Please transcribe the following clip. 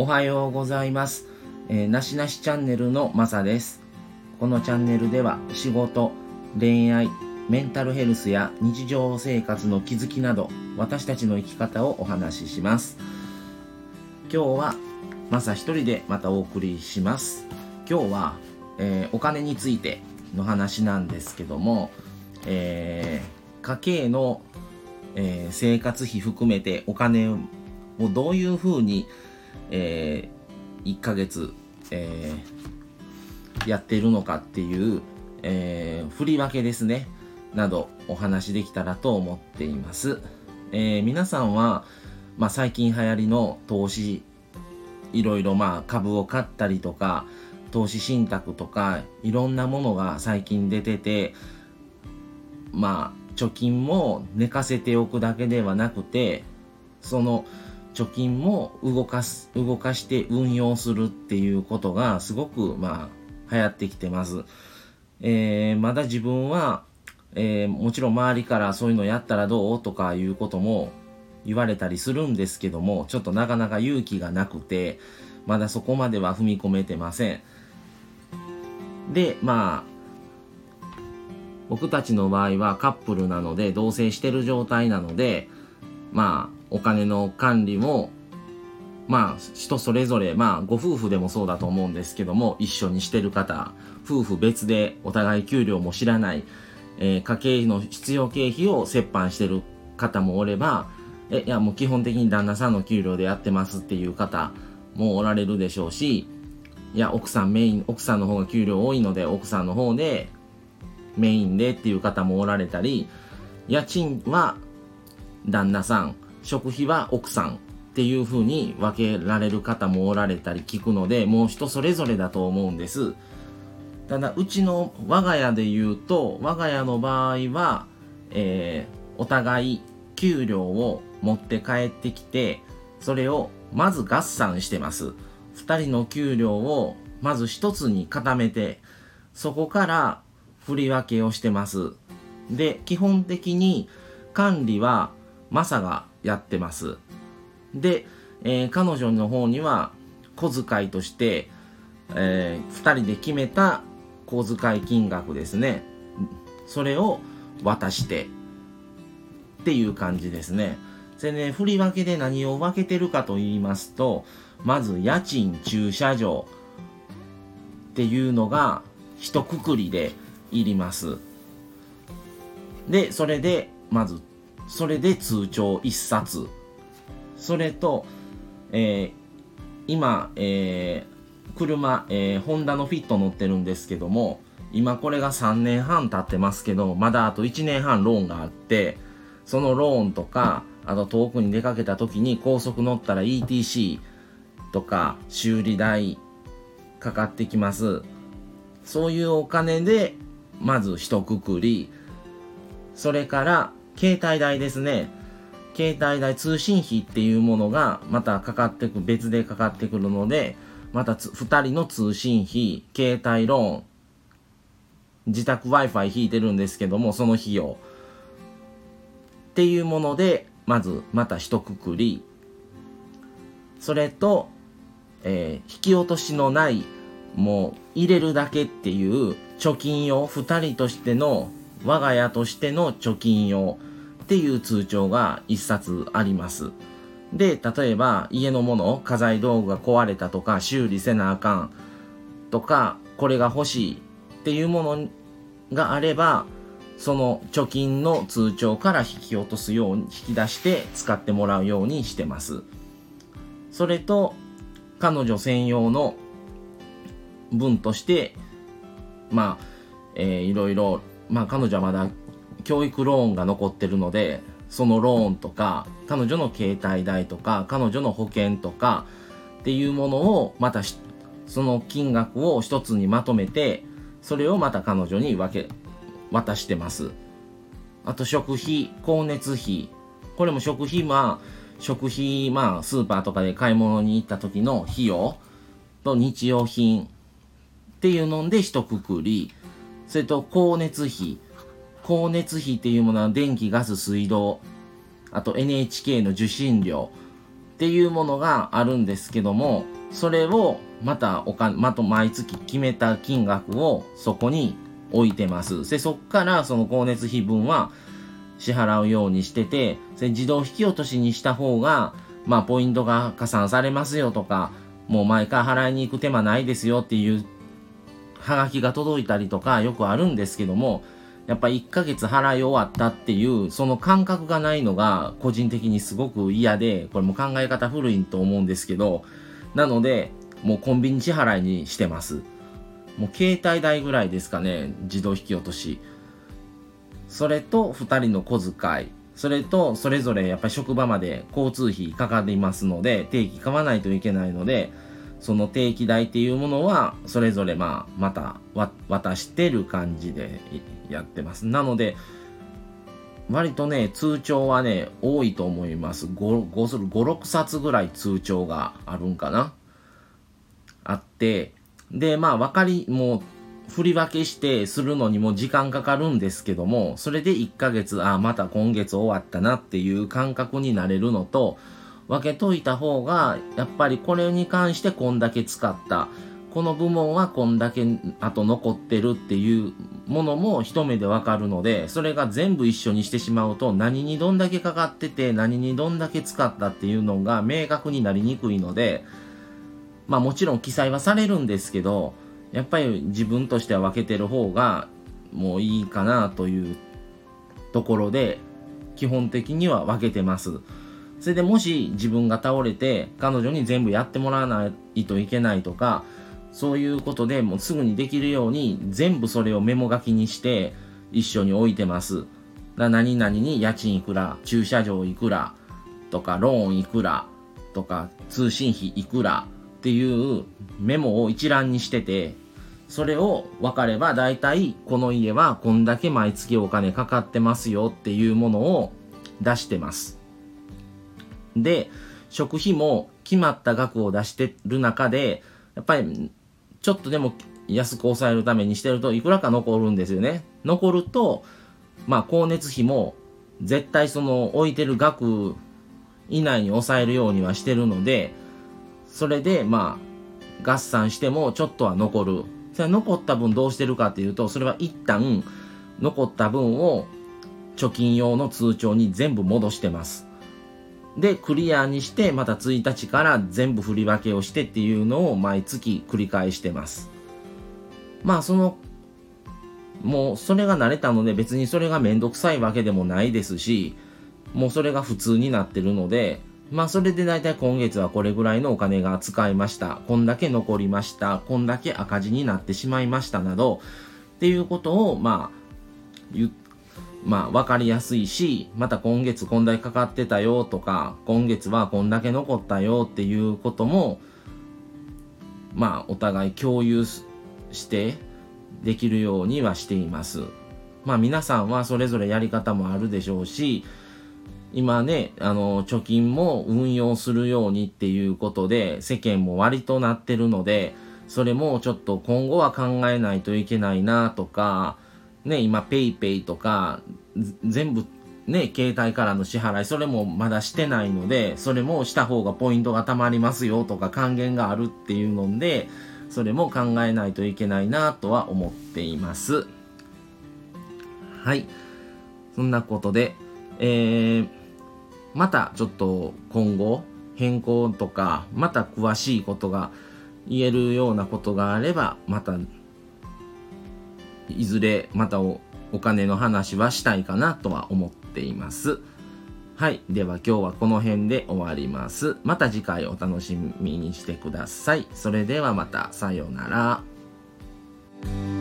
おはようございます。えー、なしなしチャンネルのまさです。このチャンネルでは仕事、恋愛、メンタルヘルスや日常生活の気づきなど私たちの生き方をお話しします。今日はまさ一人でまたお送りします。今日は、えーお金についての話なんですけども、えー家計の、えー生活費含めてお金をどういうふうに、え1ヶ月、えーやってるのかっていう、えー振り分けですね。などお話できたらと思っています、えー皆さんは、まあ、最近流行りの投資いろいろまあ株を買ったりとか投資信託とかいろんなものが最近出ててまあ貯金も寝かせておくだけではなくてその貯金も動かす動かして運用するっていうことがすごくまあ流行ってきてます、えーまだ自分は、えーもちろん周りからそういうのやったらどうとかいうことも言われたりするんですけどもちょっとなかなか勇気がなくてまだそこまでは踏み込めてません。でまあ僕たちの場合はカップルなので同棲してる状態なのでまあお金の管理もまあ人それぞれまあご夫婦でもそうだと思うんですけども一緒にしてる方夫婦別でお互い給料も知らない、えー家計の必要経費を折半してる方もおればえいやもう基本的に旦那さんの給料でやってますっていう方もおられるでしょうしいや奥さんメイン奥さんの方が給料多いので奥さんの方でメインでっていう方もおられたり家賃は旦那さん食費は奥さんっていう風に分けられる方もおられたり聞くのでもう人それぞれだと思うんです。ただうちの我が家で言うと我が家の場合は、えーお互い給料を持って帰ってきてそれをまず合算してます。2人の給料をまず一つに固めてそこから振り分けをしてます。で基本的に管理はマサがやってます。で、えー彼女の方には小遣いとして、え2人で決めた小遣い金額ですね。それを渡してっていう感じですね。でね振り分けで何を分けてるかと言いますとまず家賃駐車場っていうのが一括りでいります。でそれでまずそれで通帳1冊。それと、えー今、えー車、えーホンダのフィット乗ってるんですけども今これが3年半経ってますけどまだあと1年半ローンがあってそのローンとかあと遠くに出かけた時に高速乗ったら ETC とか修理代かかってきます。そういうお金でまず一括り。それから携帯代ですね。携帯代通信費っていうものがまたかかってく別でかかってくるのでまたつ2人の通信費携帯ローン自宅 w i f i 引いてるんですけどもその費用。っていうものでまずまた一括り。それと、えー引き落としのないもう入れるだけっていう貯金用2人としての我が家としての貯金用。っていう通帳が1冊あります。で例えば家のもの家財道具が壊れたとか修理せなあかんとかこれが欲しいっていうものがあればその貯金の通帳から引き落とすように引き出して使ってもらうようにしてます。それと彼女専用の分としてまあ、えーいろいろまあ彼女はまだ教育ローンが残ってるのでそのローンとか彼女の携帯代とか彼女の保険とかっていうものをまたその金額を一つにまとめてそれをまた彼女に分け渡してます。あと食費光熱費。これも食費まあ食費まあスーパーとかで買い物に行った時の費用と日用品っていうので一括り。それと光熱費。光熱費っていうものは電気ガス水道あと NHK の受信料っていうものがあるんですけども、それをまたお金、また毎月決めた金額をそこに置いてます。で、そっからその光熱費分は支払うようにしてて、それ自動引き落としにした方が、まあ、ポイントが加算されますよとか、もう毎回払いに行く手間ないですよっていうはがきが届いたりとかよくあるんですけども、やっぱ1ヶ月払い終わったっていう、その感覚がないのが個人的にすごく嫌で、これも考え方古いと思うんですけど、なので、もうコンビニ支払いにしてます。もう携帯代ぐらいですかね、自動引き落とし。それと2人の小遣い。それとそれぞれやっぱり職場まで交通費かかりますので、定期買わないといけないので、その定期代っていうものはそれぞれまあまた渡してる感じでやってます。なので、割とね、通帳はね、多いと思います。5、5、5 6冊ぐらい通帳があるんかなあって、で、まあ、分かり、もう、振り分けしてするのにも時間かかるんですけども、それで1ヶ月、あ、また今月終わったなっていう感覚になれるのと、分けといた方が、やっぱりこれに関してこんだけ使った。この部門はこんだけあと残ってるっていうものも一目でわかるので、それが全部一緒にしてしまうと何にどんだけかかってて何にどんだけ使ったっていうのが明確になりにくいので、まあもちろん記載はされるんですけど、やっぱり自分としては分けてる方がもういいかなというところで基本的には分けてます。それでもし自分が倒れて彼女に全部やってもらわないといけないとか、そういうことでもうすぐにできるように全部それをメモ書きにして一緒に置いてます。だ何々に家賃いくら、駐車場いくらとかローンいくらとか通信費いくらっていうメモを一覧にしててそれを分かれば大体この家はこんだけ毎月お金かかってますよっていうものを出してます。で、食費も決まった額を出してる中でやっぱりちょっとでも安く抑えるためにしてるといくらか残るんですよね。残ると、まあ光熱費も絶対その置いてる額以内に抑えるようにはしてるので、それでまあ合算してもちょっとは残る。それ残った分どうしてるかっていうと、それは一旦残った分を貯金用の通帳に全部戻してます。で、クリアにして、また1日から全部振り分けをしてっていうのを毎月繰り返してます。まあ、その、もうそれが慣れたので別にそれがめんどくさいわけでもないですし、もうそれが普通になってるので、まあそれで大体今月はこれぐらいのお金が使いました。こんだけ残りました。こんだけ赤字になってしまいましたなど、っていうことをまあ言っまあ分かりやすいし、また今月こんだけかかってたよとか、今月はこんだけ残ったよっていうことも、まあお互い共有してできるようにはしています。まあ皆さんはそれぞれやり方もあるでしょうし、今ね、あの、貯金も運用するようにっていうことで世間も割となってるので、それもちょっと今後は考えないといけないなとか、ね、今 PayPay とか、全部ね、携帯からの支払い、それもまだしてないので、それもした方がポイントが貯まりますよとか還元があるっていうので、それも考えないといけないなとは思っています。はい。そんなことで、えー、またちょっと今後変更とか、また詳しいことが言えるようなことがあれば、またいずれまたお金の話はしたいかなとは思っています。はい。では今日はこの辺で終わります。また次回お楽しみにしてください。それではまた。さようなら。